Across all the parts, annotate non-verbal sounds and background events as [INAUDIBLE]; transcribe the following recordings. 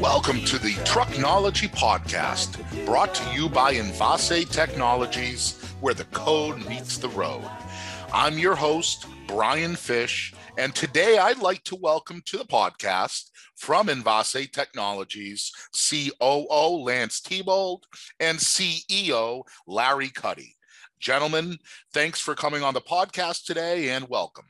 Welcome to the Trucknology Podcast, brought to you by Envase Technologies, where the code meets the road. I'm your host, Brian Fish, and today I'd like to welcome to the podcast from Envase Technologies COO Lance Theobald and CEO Larry Cuddy. Gentlemen, thanks for coming on the podcast today and welcome.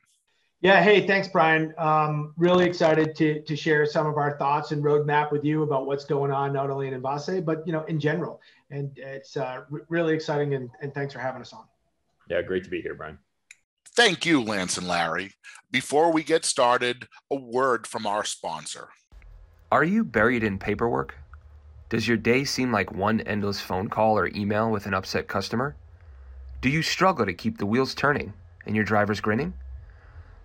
Yeah, hey, thanks, Brian. Um, really excited to, to share some of our thoughts and roadmap with you about what's going on, not only in Envase, but you know, in general. And it's uh, really exciting, and, and thanks for having us on. Yeah, great to be here, Brian. Thank you, Lance and Larry. Before we get started, a word from our sponsor. Are you buried in paperwork? Does your day seem like one endless phone call or email with an upset customer? Do you struggle to keep the wheels turning and your drivers grinning?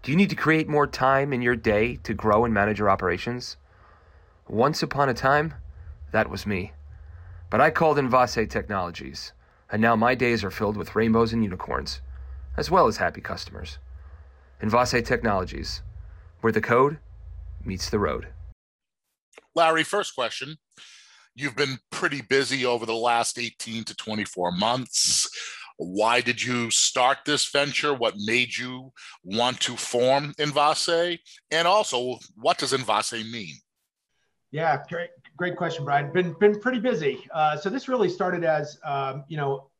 Do you need to create more time in your day to grow and manage your operations? Once upon a time, that was me. But I called Envase Technologies, and now my days are filled with rainbows and unicorns, as well as happy customers. Envase Technologies, where the code meets the road. Larry, first question. You've been pretty busy over the last 18 to 24 months. Why did you start this venture? What made you want to form Envase? And also, what does Envase mean? Yeah, great, great question, Brian. Been been pretty busy. Uh, so this really started as um, you know,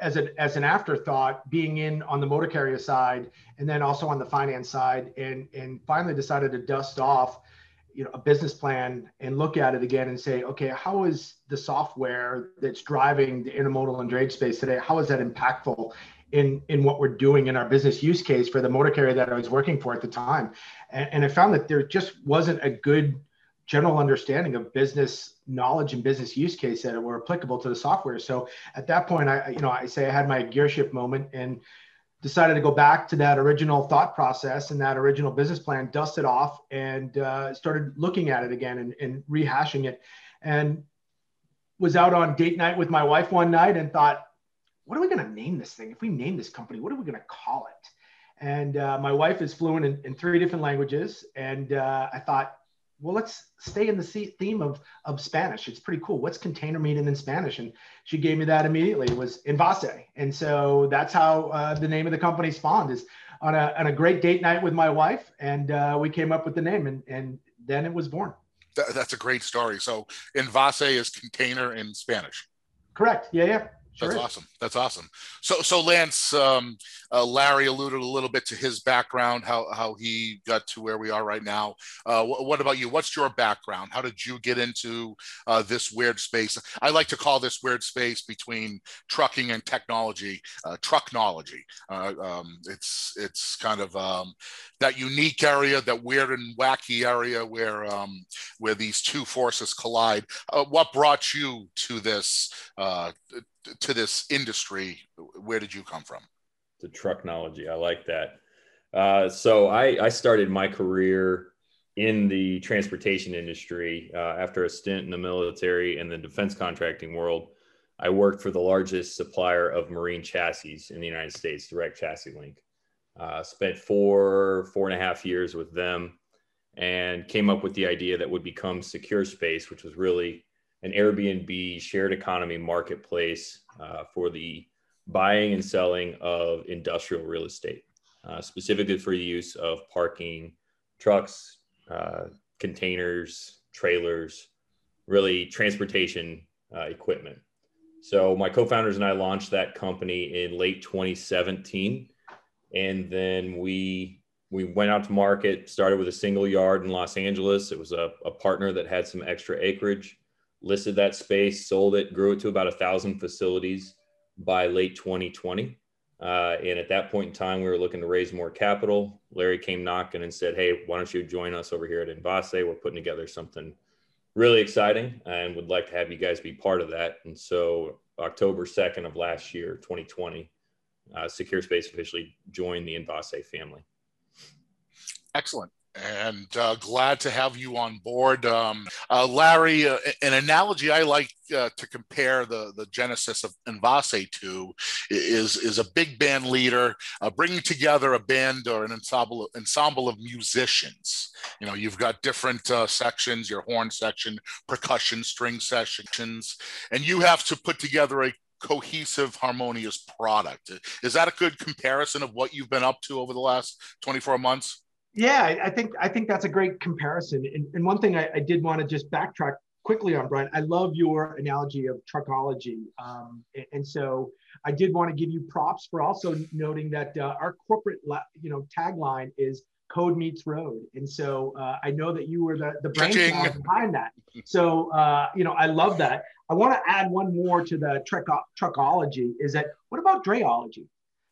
as an as an afterthought, being in on the motor carrier side, and then also on the finance side, and and finally decided to dust off you know a business plan and look at it again and say okay how is the software that's driving the intermodal and drayage space today how is that impactful in in what we're doing in our business use case for the motor carrier that i was working for at the time? And, and i found that there just wasn't a good general understanding of business knowledge and business use case that were applicable to the software so at that point i you know i say i had my gear shift moment and decided to go back to that original thought process and that original business plan, dust it off, and uh, started looking at it again and, and, rehashing it. And was out on date night with my wife one night and thought, what are we going to name this thing? If we name this company, what are we going to call it? And uh, my wife is fluent in, in three different languages. And uh, I thought, well, let's stay in the theme of, of Spanish. It's pretty cool. What's container meeting in Spanish? And she gave me that immediately. It was Envase. And so that's how uh, the name of the company spawned is on a, on a great date night with my wife. And uh, we came up with the name and, and then it was born. that's a great story. So Envase is container in Spanish. Correct. Yeah. Yeah. Sure That's is. awesome. That's awesome. So, so Lance, um, uh, Larry alluded a little bit to his background, how how he got to where we are right now. Uh, wh- what about you? What's your background? How did you get into uh, this weird space? I like to call this weird space between trucking and technology, uh, trucknology. Uh, um, it's it's kind of um, that unique area, that weird and wacky area where um, where these two forces collide. Uh, what brought you to this? To this industry where did you come from? The trucknology i like that. Uh, so I, I started my career in the transportation industry uh, after a stint in the military and the defense contracting world. I worked for the largest supplier of marine chassis in the united states direct chassis link. Uh, spent four four and a half years with them and came up with the idea that would become secure space which was really an Airbnb shared economy marketplace uh, for the buying and selling of industrial real estate, uh, specifically for the use of parking trucks, uh, containers, trailers, really transportation uh, equipment. So my co-founders and I launched that company in late 2017, and then we we went out to market. Started with a single yard in Los Angeles. It was a, a partner that had some extra acreage listed that space, sold it, grew it to about a thousand facilities by late 2020. Uh, and at that point in time, we were looking to raise more capital. Larry came knocking and said, Hey, why don't you join us over here at Envase? We're putting together something really exciting and would like to have you guys be part of that. And so, October 2nd of last year, 2020, uh, Secure Space officially joined the Envase family. Excellent. And uh, glad to have you on board. Um, uh, Larry, uh, an analogy I like uh, to compare the, the genesis of Envase to is, is a big band leader uh, bringing together a band or an ensemble, ensemble of musicians. You know, you've got different uh, sections, your horn section, percussion, string sections, and you have to put together a cohesive, harmonious product. Is that a good comparison of what you've been up to over the last 24 months? Yeah, I think I think that's a great comparison. And, and one thing I, I did want to just backtrack quickly on Brian. I love your analogy of truckology, um, and, and, so I did want to give you props for also noting that uh, our corporate, you know, tagline is "Code meets road," and so uh, I know that you were the the brainchild behind that. So uh, you know, I love that. I want to add one more to the truck truckology. Is that what about drayology?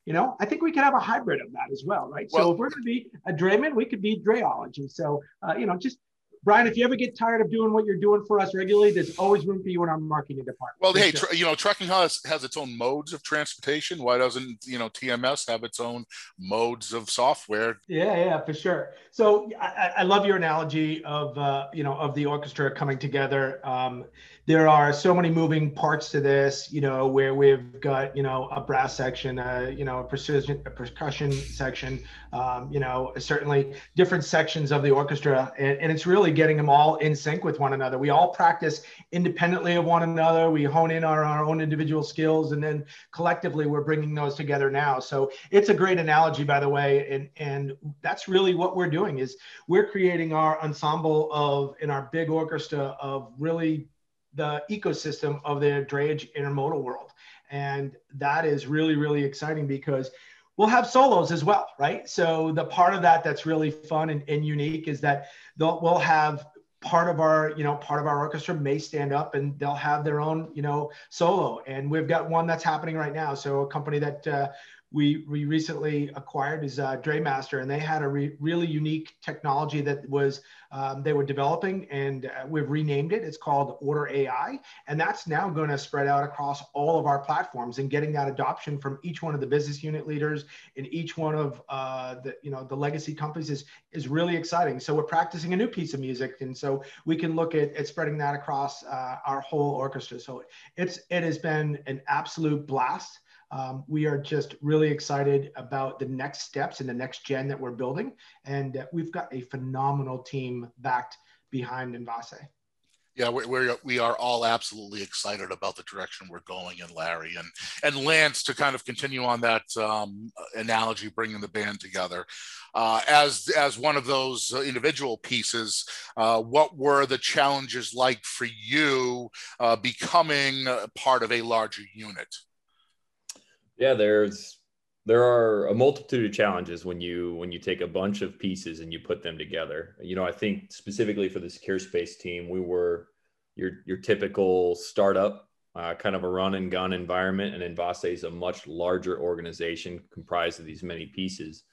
You know, I think we could have a hybrid of that as well, right? Well, so if we're going to be a drayman, we could be drayology. So, uh, you know, just Brian, if you ever get tired of doing what you're doing for us regularly, there's always room for you in our marketing department. Well, hey, tr- you know, trucking has has its own modes of transportation. Why doesn't you know TMS have its own modes of software? Yeah, yeah, for sure. So I, I love your analogy of uh, you know of the orchestra coming together. Um, there are so many moving parts to this, you know, where we've got, you know, a brass section, uh, you know, a precision, a percussion section, um, you know, certainly different sections of the orchestra. And, and it's really getting them all in sync with one another. We all practice independently of one another. We hone in on our own individual skills and then collectively we're bringing those together now. So it's a great analogy, by the way. And, and that's really what we're doing is we're creating our ensemble of, in our big orchestra of really the ecosystem of the drayage intermodal world. And that is really, really exciting because we'll have solos as well, right? So the part of that that's really fun and, and unique is that we'll have part of our you know part of our orchestra may stand up and they'll have their own you know solo. And we've got one that's happening right now. So a company that uh, we, we recently acquired is uh, DrayMaster, and they had a re- really unique technology that was um, they were developing, and uh, we've renamed it. It's called Order AI, and that's now going to spread out across all of our platforms. And getting that adoption from each one of the business unit leaders in each one of uh, the you know the legacy companies is is really exciting. So we're practicing a new piece of music, and so we can look at, at spreading that across uh, our whole orchestra. So it's it has been an absolute blast. Um, we are just really excited about the next steps in the next gen that we're building. And uh, we've got a phenomenal team backed behind Envase. Yeah, we're, we're, we are all absolutely excited about the direction we're going in Larry and, and Lance to kind of continue on that um, analogy, bringing the band together. Uh, as, as one of those individual pieces, uh, what were the challenges like for you uh, becoming part of a larger unit? Yeah, there's there are a multitude of challenges when you when you take a bunch of pieces and you put them together. You know, I think specifically for the secure space team, we were your your typical startup, uh, kind of a run and gun environment, and Envase is a much larger organization comprised of these many pieces.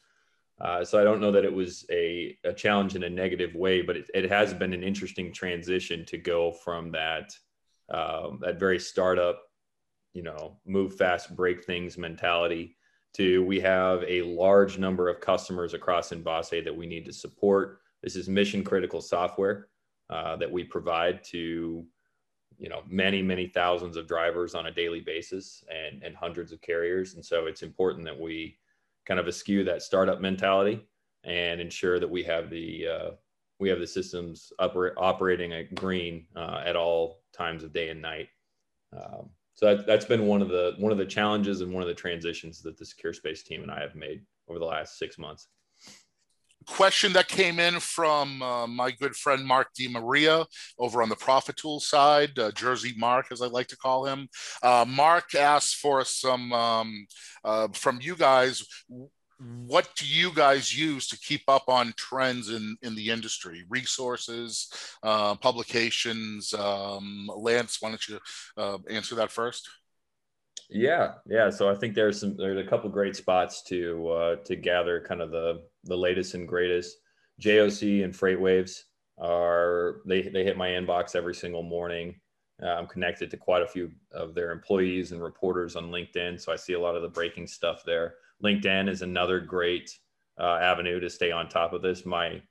Uh, so I don't know that it was a, a challenge in a negative way, but it, it has been an interesting transition to go from that um, that very startup you know move fast break things mentality to we have a large number of customers across Envase that we need to support. This is mission critical software uh, that we provide to you know many many thousands of drivers on a daily basis and and hundreds of carriers. And so it's important that we kind of eschew that startup mentality and ensure that we have the uh, we have the systems oper- operating at green uh, at all times of day and night. Um, so that, that's been one of the one of the challenges and one of the transitions that the secure space team and I have made over the last six months. Question that came in from uh, my good friend Mark DiMaria over on the Profit Tool side, uh, Jersey Mark, as I like to call him. Uh, Mark asked for some um, uh, from you guys what do you guys use to keep up on trends in, in the industry? Resources uh, publications um, lance why don't you uh, answer that first? Yeah yeah. So i think there's some there's a couple great spots to uh, to gather kind of the the latest and greatest. JOC and FreightWaves are they they hit my inbox every single morning. Uh, i'm connected to quite a few of their employees and reporters on linkedin so i see a lot of the breaking stuff there LinkedIn is another great uh, avenue to stay on top of this. My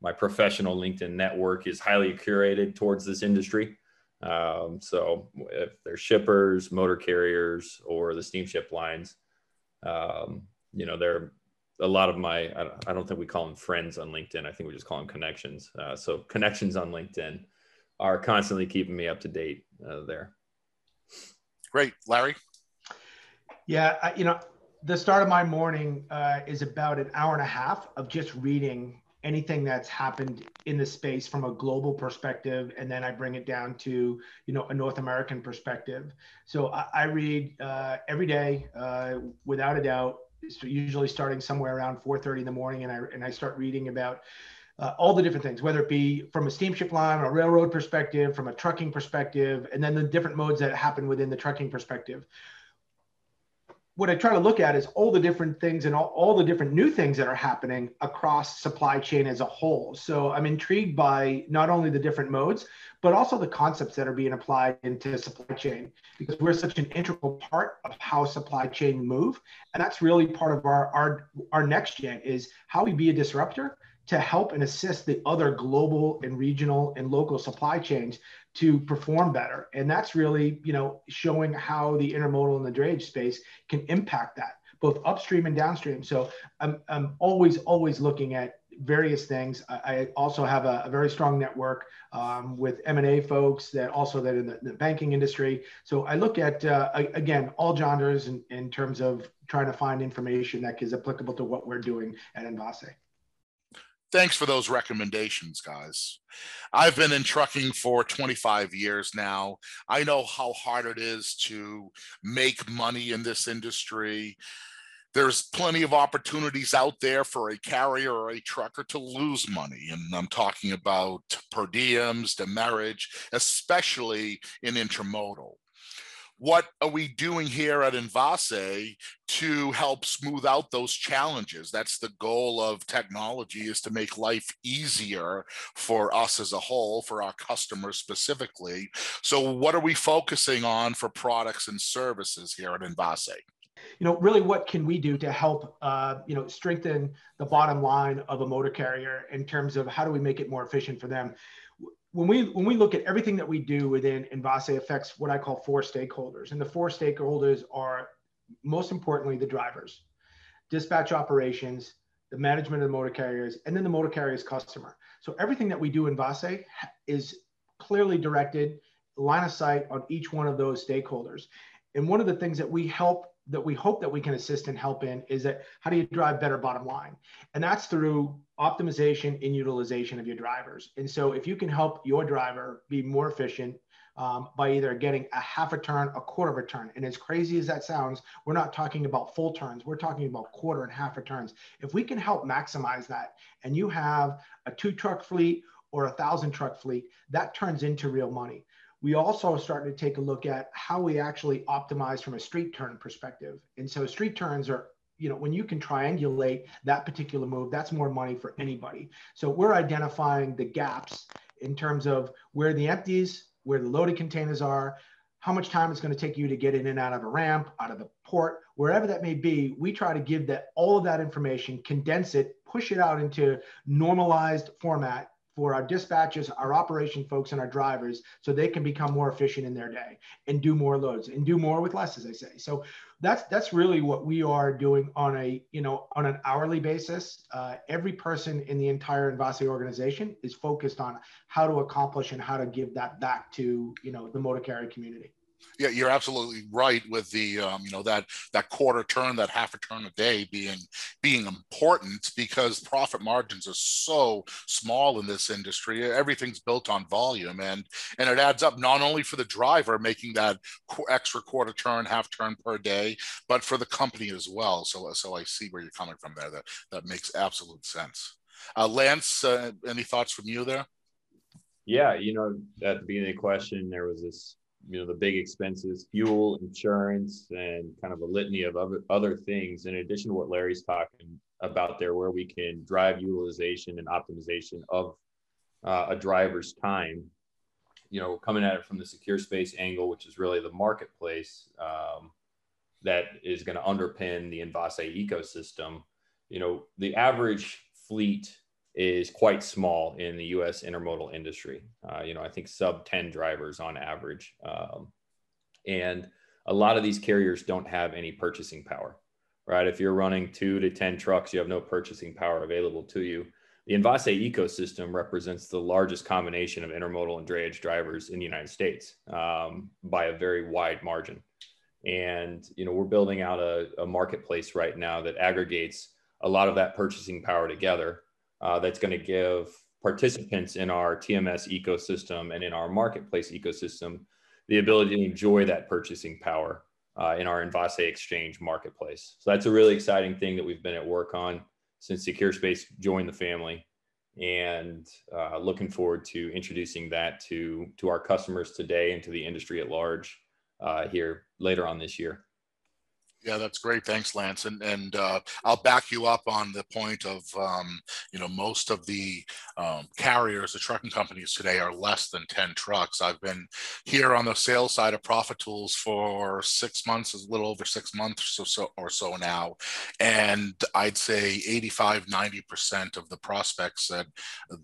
my professional LinkedIn network is highly curated towards this industry. Um, so if they're shippers, motor carriers, or the steamship lines, um, you know, they're a lot of my, I don't think we call them friends on LinkedIn. I think we just call them connections. Uh, so connections on LinkedIn are constantly keeping me up to date uh, there. Great. Larry? Yeah, I, you know, the start of my morning uh, is about an hour and a half of just reading anything that's happened in the space from a global perspective and then i bring it down to you know a north american perspective. So i, I read uh, every day uh, without a doubt usually starting somewhere around 4.30 in the morning and i, and I start reading about uh, all the different things, whether it be from a steamship line or a railroad perspective, from a trucking perspective, and then the different modes that happen within the trucking perspective what I try to look at is all the different things and all, all the different new things that are happening across supply chain as a whole. So I'm intrigued by not only the different modes, but also the concepts that are being applied into supply chain because we're such an integral part of how supply chain move. And that's really part of our, our, our next gen is how we be a disruptor to help and assist the other global and regional and local supply chains to perform better. And that's really, you know, showing how the intermodal and the drayage space can impact that, both upstream and downstream. So I'm, I'm always, always looking at various things. I, also have a, a, very strong network um, with M&A folks that also that in the, the banking industry. So I look at, uh, again, all genres in, in terms of trying to find information that is applicable to what we're doing at Envase thanks for those recommendations, guys. I've been in trucking for 25 years now. I know how hard it is to make money in this industry. There's plenty of opportunities out there for a carrier or a trucker to lose money. And I'm talking about per diems, demurrage, especially in intermodal what are we doing here at Envase to help smooth out those challenges? That's the goal of technology is to make life easier for us as a whole, for our customers specifically. So what are we focusing on for products and services here at Envase? you know really what can we do to help uh, you know strengthen the bottom line of a motor carrier in terms of how do we make it more efficient for them when we when we look at everything that we do within Envase affects what I call four stakeholders, and the four stakeholders are most importantly the drivers, dispatch operations, the management of the motor carriers, and then the motor carrier's customer. So everything that we do Envase is clearly directed, line of sight on each one of those stakeholders. And one of the things that we help that we hope that we can assist and help in is that how do you drive better bottom line? And that's through optimization and utilization of your drivers. And so if you can help your driver be more efficient um, by either getting a half a turn a quarter of a turn and as crazy as that sounds we're not talking about full turns we're talking about quarter and half a turns. If we can help maximize that and you have a two truck fleet or a thousand truck fleet that turns into real money we also started to take a look at how we actually optimize from a street turn perspective. And so street turns are you know when you can triangulate that particular move that's more money for anybody so we're identifying the gaps in terms of where the empties where the loaded containers are how much time it's going to take you to get in and out of a ramp out of the port wherever that may be we try to give that all of that information condense it push it out into normalized format for our dispatches, our operation folks, and our drivers so they can become more efficient in their day and do more loads and do more with less, as I say. So that's that's really what we are doing on a you know on an hourly basis. Uh, every person in the entire Envase organization is focused on how to accomplish and how to give that back to you know the motor carrier community. Yeah, you're absolutely right with the um, you know that that quarter turn, that half a turn a day being being important because profit margins are so small in this industry. Everything's built on volume, and and it adds up not only for the driver making that extra quarter turn, half turn per day, but for the company as well. So so I see where you're coming from there. That that makes absolute sense. Uh, Lance, uh, any thoughts from you there? Yeah, you know, at the beginning of the question, there was this you know the big expenses fuel insurance and kind of a litany of other, other things in addition to what larry's talking about there where we can drive utilization and optimization of uh, a driver's time. You know coming at it from the secure space angle which is really the marketplace um, that is going to underpin the Envase ecosystem. You know the average fleet is quite small in the U.S. intermodal industry. Uh, you know, I think sub 10 drivers on average. Um, and a lot of these carriers don't have any purchasing power, right? If you're running two to 10 trucks, you have no purchasing power available to you. The Envase ecosystem represents the largest combination of intermodal and drayage drivers in the United States um, by a very wide margin. And, you know, we're building out a, a marketplace right now that aggregates a lot of that purchasing power together uh, that's going to give participants in our TMS ecosystem and in our marketplace ecosystem the ability to enjoy that purchasing power uh, in our Envase Exchange marketplace. So that's a really exciting thing that we've been at work on since Secure Space joined the family, and uh, looking forward to introducing that to to our customers today and to the industry at large uh, here later on this year. Yeah, that's great. Thanks, Lance. And and uh, I'll back you up on the point of um, you know most of the um, carriers, the trucking companies today are less than ten trucks. I've been here on the sales side of Profit Tools for six months, a little over six months or so or so now, and I'd say 85, 90 percent of the prospects that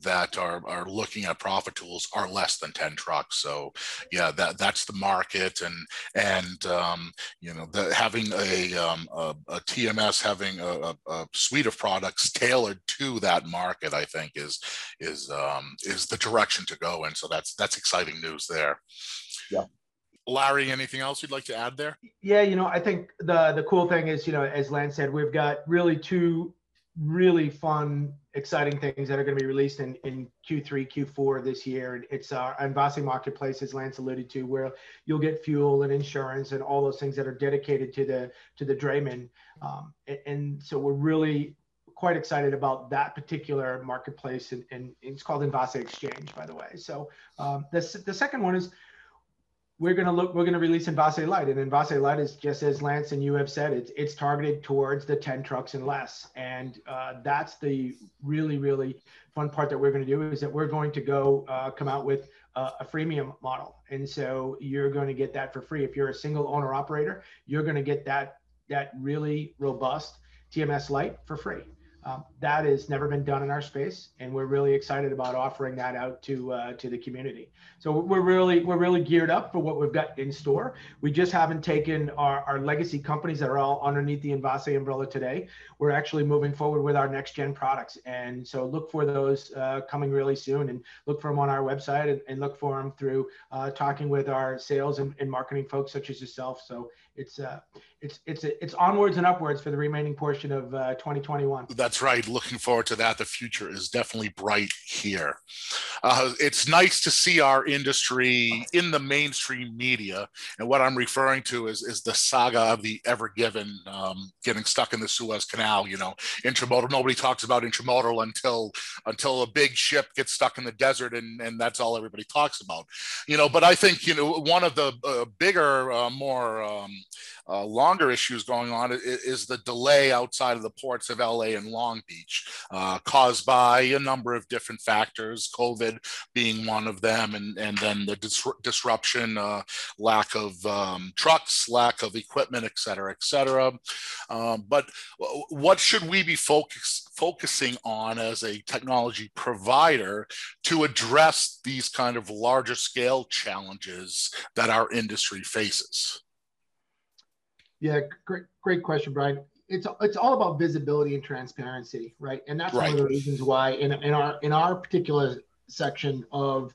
that are are looking at Profit Tools are less than ten trucks. So yeah, that that's the market, and and um, you know the, having a a, um, a, a, TMS having a, a, suite of products tailored to that market, I think is is um, is the direction to go in. So that's that's exciting news there. Yeah. Larry, anything else you'd like to add there? Yeah, you know, I think the the cool thing is, you know, as Lance said, we've got really two really fun, exciting things that are going to be released in, in Q3, Q4 this year. It's our Envase Marketplace, as Lance alluded to, where you'll get fuel and insurance and all those things that are dedicated to the to the drayman. Um, and, and, so we're really quite excited about that particular marketplace, and, and it's called Envase Exchange, by the way. So um, the the second one is we're going to look we're going to release Envase Light and Envase Light is just as Lance and you have said it's it's targeted towards the 10 trucks and less. And uh, that's the really really fun part that we're going to do is that we're going to go uh, come out with uh, a freemium model. And so you're going to get that for free. If you're a single owner operator you're going to get that that really robust TMS Light for free um, that has never been done in our space, and we're really excited about offering that out to uh, to the community. So we're really we're really geared up for what we've got in store. We just haven't taken our, our legacy companies that are all underneath the Envase umbrella today. We're actually moving forward with our next gen products, and so look for those uh, coming really soon, and look for them on our website, and, and look for them through uh, talking with our sales and, and marketing folks such as yourself. So it's uh, it's it's it's onwards and upwards for the remaining portion of uh, 2021. That's right. Looking forward to that. The future is definitely bright here. Uh, it's nice to see our industry in the mainstream media, and what I'm referring to is is the saga of the Ever Given um, getting stuck in the Suez Canal. You know, intramodal. Nobody talks about intramodal until until a big ship gets stuck in the desert, and and that's all everybody talks about. You know, but I think you know one of the uh, bigger, uh, more um, uh, longer issues going on is, the delay outside of the ports of LA and Long Beach, uh, caused by a number of different factors, COVID being one of them, and, and then the dis- disruption, uh, lack of um, trucks, lack of equipment, et cetera, et cetera. Um, but what should we be focus- focusing on as a technology provider to address these kind of larger scale challenges that our industry faces? Yeah, great, great question, Brian. It's it's all about visibility and transparency, right? And that's right. one of the reasons why in, in our in our particular section of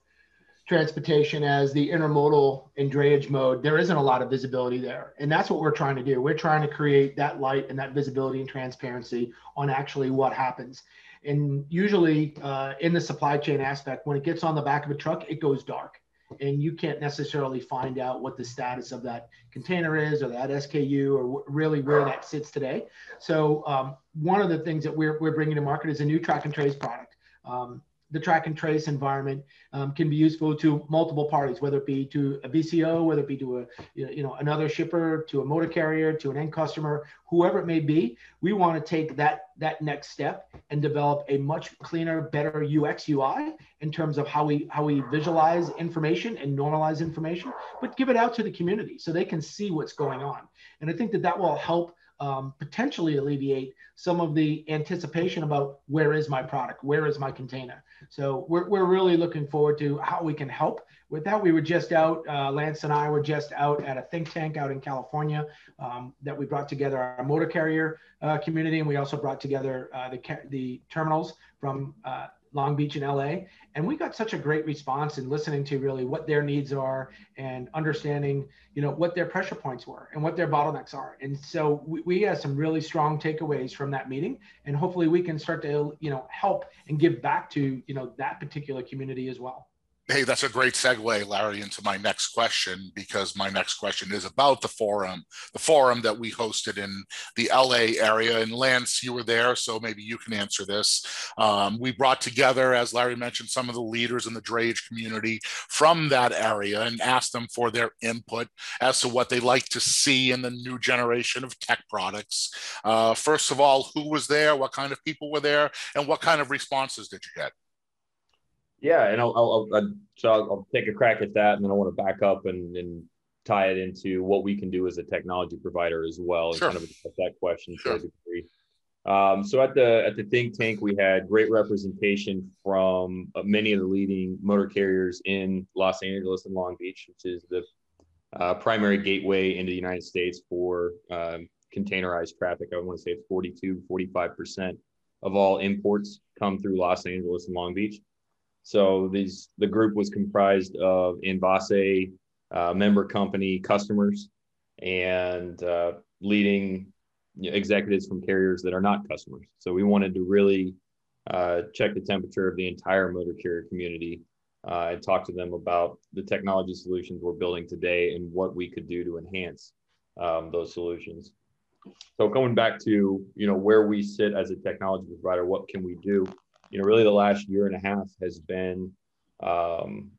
transportation as the intermodal and drayage mode, there isn't a lot of visibility there. And that's what we're trying to do. We're trying to create that light and that visibility and transparency on actually what happens. And usually uh, in the supply chain aspect, when it gets on the back of a truck, it goes dark and you can't necessarily find out what the status of that container is or that SKU or really where that sits today. So um, one of the things that we're, we're bringing to market is a new track and trace product. Um, the track and trace environment um, can be useful to multiple parties, whether it be to a BCO, whether it be to a you know another shipper, to a motor carrier, to an end customer, whoever it may be. We want to take that that next step and develop a much cleaner, better UX UI in terms of how we how we visualize information and normalize information, but give it out to the community so they can see what's going on. And I think that that will help um, potentially alleviate some of the anticipation about where is my product, where is my container. So we're, we're really looking forward to how we can help with that. We were just out, uh, Lance and I were just out at a think tank out in California um, that we brought together our motor carrier uh, community, and we also brought together uh, the, the terminals from uh, Long Beach and LA. And we got such a great response in listening to really what their needs are and understanding, you know, what their pressure points were and what their bottlenecks are. And so we, we had some really strong takeaways from that meeting. And hopefully we can start to, you know, help and give back to, you know, that particular community as well. Hey, that's a great segue, Larry, into my next question because my next question is about the forum, the forum that we hosted in the LA area. And Lance, you were there, so maybe you can answer this. Um, we brought together, as Larry mentioned, some of the leaders in the drayage community from that area and asked them for their input as to what they like to see in the new generation of tech products. Uh, first of all, who was there? What kind of people were there? And what kind of responses did you get? Yeah, and I'll, I'll, I'll so I'll, I'll, take a crack at that, and then I want to back up and, and tie it into what we can do as a technology provider as well, sure. and kind of that question sure. to a degree. Um, so at the at the think tank, we had great representation from uh, many of the leading motor carriers in Los Angeles and Long Beach, which is the uh, primary gateway into the United States for um, containerized traffic. I want to say it's 42, 45 percent of all imports come through Los Angeles and Long Beach. So these the group was comprised of Envase uh, member company customers and uh, leading executives from carriers that are not customers. So we wanted to really uh, check the temperature of the entire motor carrier community uh, and talk to them about the technology solutions we're building today and what we could do to enhance um, those solutions. So going back to you know where we sit as a technology provider, what can we do? You know, really the last year and a half has been, um,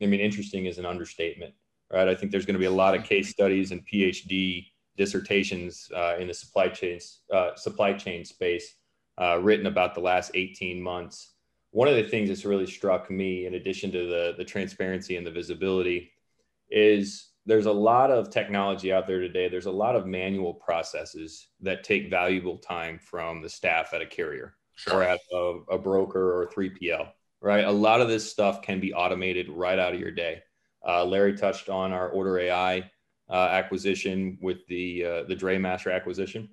I mean, interesting is an understatement, right? I think there's going to be a lot of case studies and PhD dissertations uh, in the supply chains, uh, supply chain space uh, written about the last 18 months. One of the things that's really struck me, in addition to the, the transparency and the visibility, is there's a lot of technology out there today. There's a lot of manual processes that take valuable time from the staff at a carrier sure. or at a, a broker or 3PL, right? A lot of this stuff can be automated right out of your day. Uh, Larry touched on our Order AI uh, acquisition with the uh, the DrayMaster acquisition.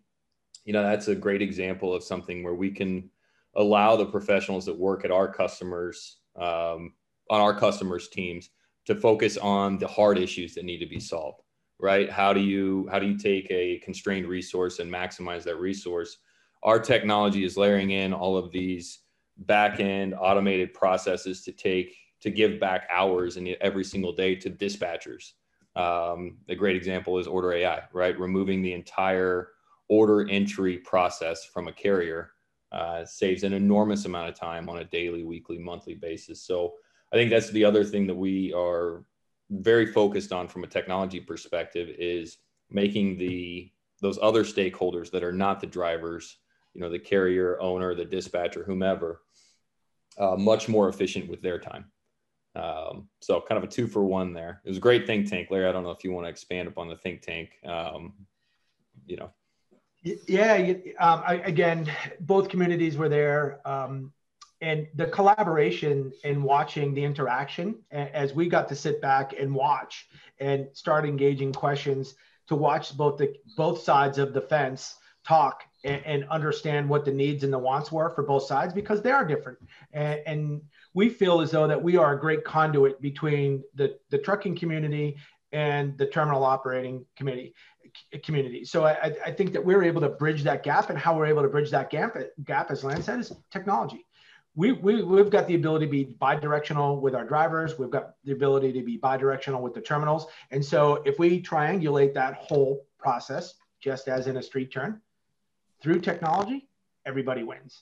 You know, that's a great example of something where we can allow the professionals that work at our customers um, on our customers teams to focus on the hard issues that need to be solved right how do you how do you take a constrained resource and maximize that resource our technology is layering in all of these back end automated processes to take to give back hours and every single day to dispatchers. Um, a great example is Order AI, right? Removing the entire order entry process from a carrier uh, saves an enormous amount of time on a daily, weekly, monthly basis. So I think that's the other thing that we are very focused on from a technology perspective is making the those other stakeholders that are not the drivers you know the carrier owner the dispatcher whomever uh, much more efficient with their time. Um, so kind of a two for one there. It was a great think tank. Larry i don't know if you want to expand upon the think tank. Um, you know. Yeah um, I, again both communities were there um, and the collaboration and watching the interaction as we got to sit back and watch and start engaging questions to watch both the both sides of the fence talk and, and, understand what the needs and the wants were for both sides because they are different. And, and, we feel as though that we are a great conduit between the, the trucking community and the terminal operating committee community. So I, I think that we're able to bridge that gap and how we're able to bridge that gap, gap as Lance said, is technology. We, we, we've got the ability to be bi-directional with our drivers. We've got the ability to be bi-directional with the terminals. And so if we triangulate that whole process, just as in a street turn, through technology, everybody wins.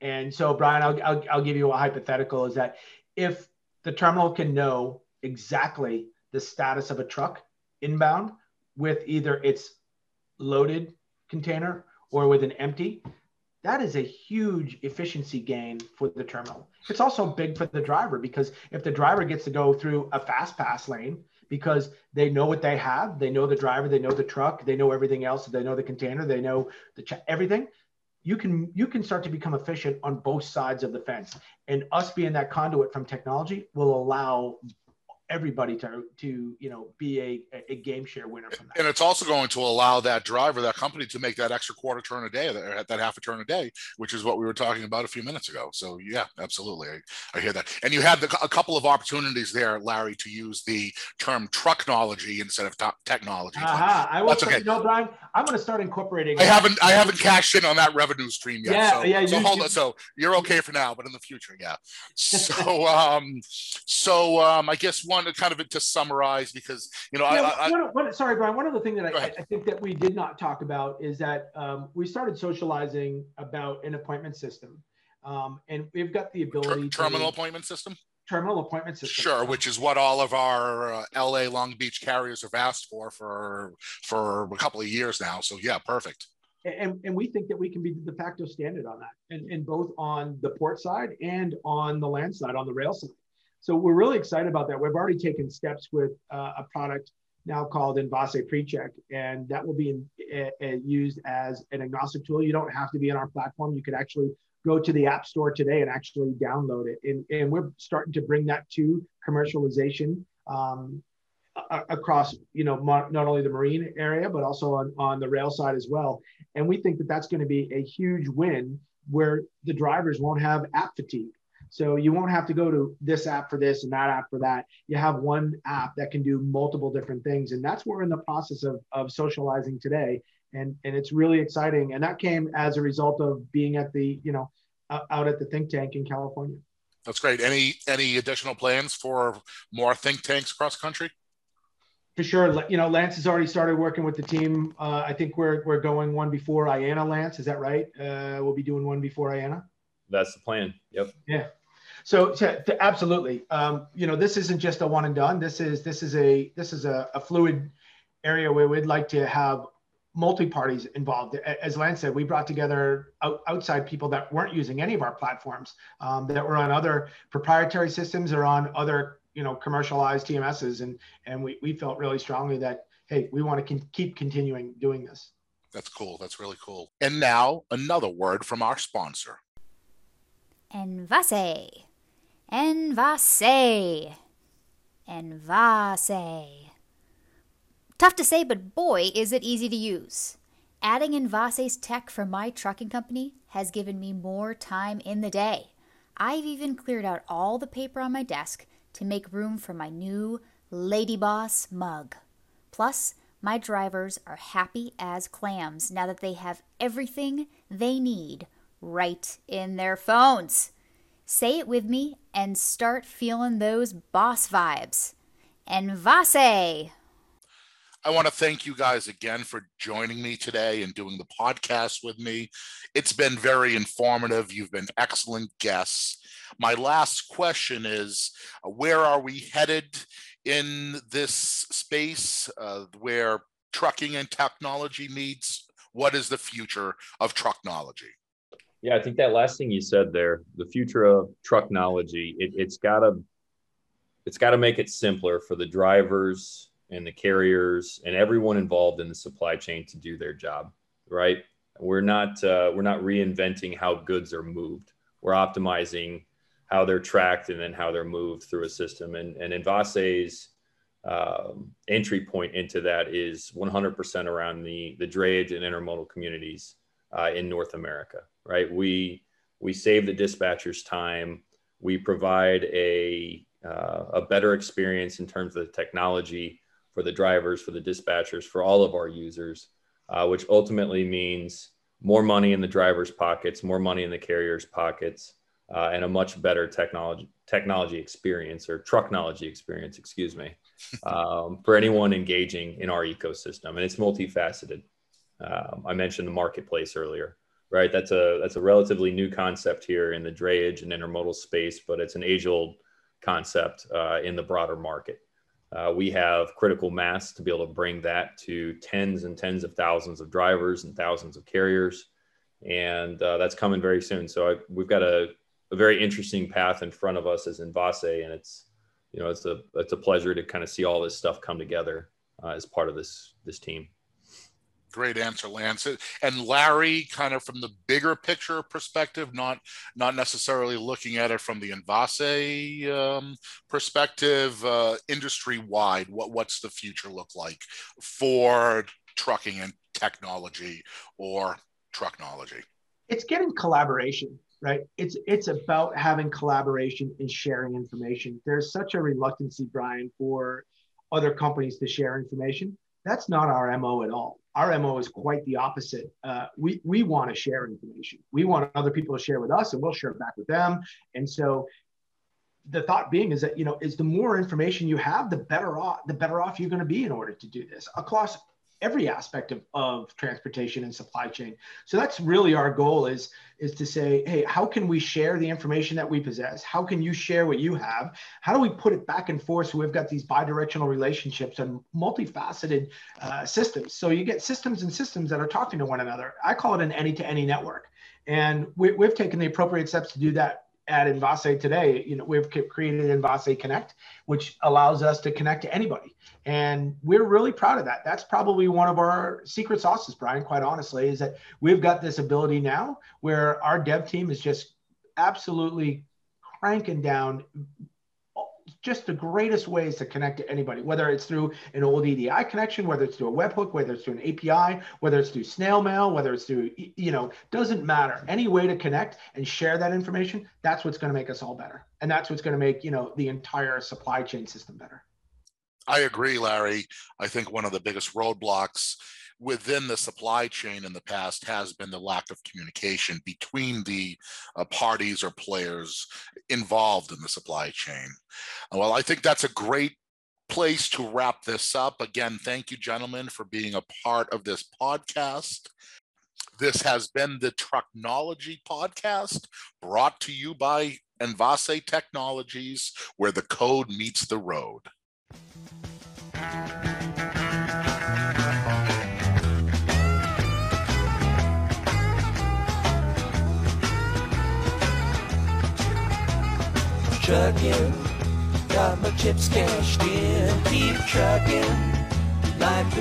And so, Brian, I'll, I'll, I'll give you a hypothetical is that if the terminal can know exactly the status of a truck inbound with either its loaded container or with an empty, that is a huge efficiency gain for the terminal. It's also big for the driver because if the driver gets to go through a fast pass lane because they know what they have, they know the driver, they know the truck, they know everything else, they know the container, they know the ch- everything. You can you can start to become efficient on both sides of the fence, and us being that conduit from technology will allow everybody to to you know be a, a game share winner from that. And it's also going to allow that driver, that company, to make that extra quarter turn a day, that, that half a turn a day, which is what we were talking about a few minutes ago. So yeah, absolutely, I, I hear that. And you had the, a couple of opportunities there, Larry, to use the term trucknology instead of technology. Uh-huh. I will. That's okay. You know, Brian, I'm going to start incorporating. I haven't I haven't cashed in on that revenue stream yet. Yeah, so, yeah. So you, hold you, on. So you're okay for now, but in the future, yeah. So [LAUGHS] um, so um, I guess one to kind of to summarize because you know yeah, I, I, one, one, sorry Brian one other thing that I, I, think that we did not talk about is that um, we started socializing about an appointment system um, and we've got the ability ter- terminal to, appointment system terminal appointment system sure which is what all of our uh, la long beach carriers have asked for for for a couple of years now so yeah perfect and, and we think that we can be the de facto standard on that and, and both on the port side and on the land side on the rail side so we're really excited about that. We've already taken steps with uh, a product now called Envase PreCheck, and that will be in, uh, used as an agnostic tool. You don't have to be on our platform. You could actually go to the App Store today and actually download it. And, and we're starting to bring that to commercialization um, across, you know, not only the marine area, but also on, on the rail side as well. And we think that that's going to be a huge win where the drivers won't have app fatigue so you won't have to go to this app for this and that app for that. You have one app that can do multiple different things. And that's what we're in the process of, of socializing today. And, and it's really exciting. And that came as a result of being at the, you know, out at the think tank in California. That's great. Any any additional plans for more think tanks across country? For sure. You know, Lance has already started working with the team. Uh, I think we're, we're going one before IANA, Lance. Is that right? Uh, we'll be doing one before IANA. That's the plan. Yep. Yeah. So to, to absolutely, um, you know, this isn't just a one and done. This is this is a this is a, a fluid area where we'd like to have multi parties involved. As Lance said, we brought together out, outside people that weren't using any of our platforms, um, that were on other proprietary systems or on other you know commercialized TMSs, and and we we felt really strongly that hey, we want to con- keep continuing doing this. That's cool. That's really cool. And now another word from our sponsor. Envase. Envase. Envase. Tough to say, but boy, is it easy to use. Adding Envase's tech for my trucking company has given me more time in the day. I've even cleared out all the paper on my desk to make room for my new Lady Boss mug. Plus, my drivers are happy as clams now that they have everything they need right in their phones. Say it with me and start feeling those boss vibes. Envase! I want to thank you guys again for joining me today and doing the podcast with me. It's been very informative. You've been excellent guests. My last question is uh, where are we headed in this space uh, where trucking and technology meets? What is the future of trucknology? Yeah, I think that last thing you said there, the future of trucknology, it, it's gotta it's gotta make it simpler for the drivers and the carriers and everyone involved in the supply chain to do their job, right? We're not uh, we're not reinventing how goods are moved. We're optimizing how they're tracked and then how they're moved through a system. And and Envase's um, entry point into that is 100% around the the drayage and intermodal communities uh, in North America right? We we save the dispatchers time. We provide a uh, a better experience in terms of the technology for the drivers, for the dispatchers, for all of our users, uh, which ultimately means more money in the drivers' pockets, more money in the carriers' pockets, uh, and a much better technology technology experience or trucknology experience, excuse me, [LAUGHS] um, for anyone engaging in our ecosystem. And it's multifaceted. Um, I mentioned the marketplace earlier right? That's a that's a relatively new concept here in the drayage and intermodal space, but it's an age-old concept uh, in the broader market. Uh, we have critical mass to be able to bring that to tens and tens of thousands of drivers and thousands of carriers. and uh, that's coming very soon. So I, we've got a, a, very interesting path in front of us as Envase, and it's you know it's a it's a pleasure to kind of see all this stuff come together uh, as part of this this team. Great answer, Lance. And Larry, kind of from the bigger picture perspective, not not necessarily looking at it from the Envase um, perspective, uh, industry wide. What what's the future look like for trucking and technology or trucknology? It's getting collaboration, right? It's it's about having collaboration and sharing information. There's such a reluctancy, Brian, for other companies to share information. That's not our MO at all. Our mo is quite the opposite. Uh, we we want to share information. We want other people to share with us and we'll share it back with them. And so the thought being is that you know is the more information you have the better off the better off you're going to be in order to do this. Across every aspect of, of transportation and supply chain. So that's really our goal is, is to say, hey, how can we share the information that we possess? How can you share what you have? How do we put it back and forth so we've got these bidirectional relationships and multifaceted uh, systems? So you get systems and systems that are talking to one another. I call it an any-to-any network. And we, we've taken the appropriate steps to do that at Envase today, you know, we've created Envase Connect, which allows us to connect to anybody. And we're really proud of that. That's probably one of our secret sauces, Brian, quite honestly, is that we've got this ability now where our dev team is just absolutely cranking down just the greatest ways to connect to anybody, whether it's through an old EDI connection, whether it's through a webhook, whether it's through an API, whether it's through snail mail, whether it's through, you know, doesn't matter. Any way to connect and share that information, that's what's going to make us all better. And that's what's going to make, you know, the entire supply chain system better. I agree, Larry. I think one of the biggest roadblocks within the supply chain in the past has been the lack of communication between the uh, parties or players involved in the supply chain. Well, I think that's a great place to wrap this up. Again, thank you, gentlemen, for being a part of this podcast. This has been the Trucknology Podcast brought to you by Envase Technologies, where the code meets the road. Trucking. Got my chips cashed in, keep trucking like the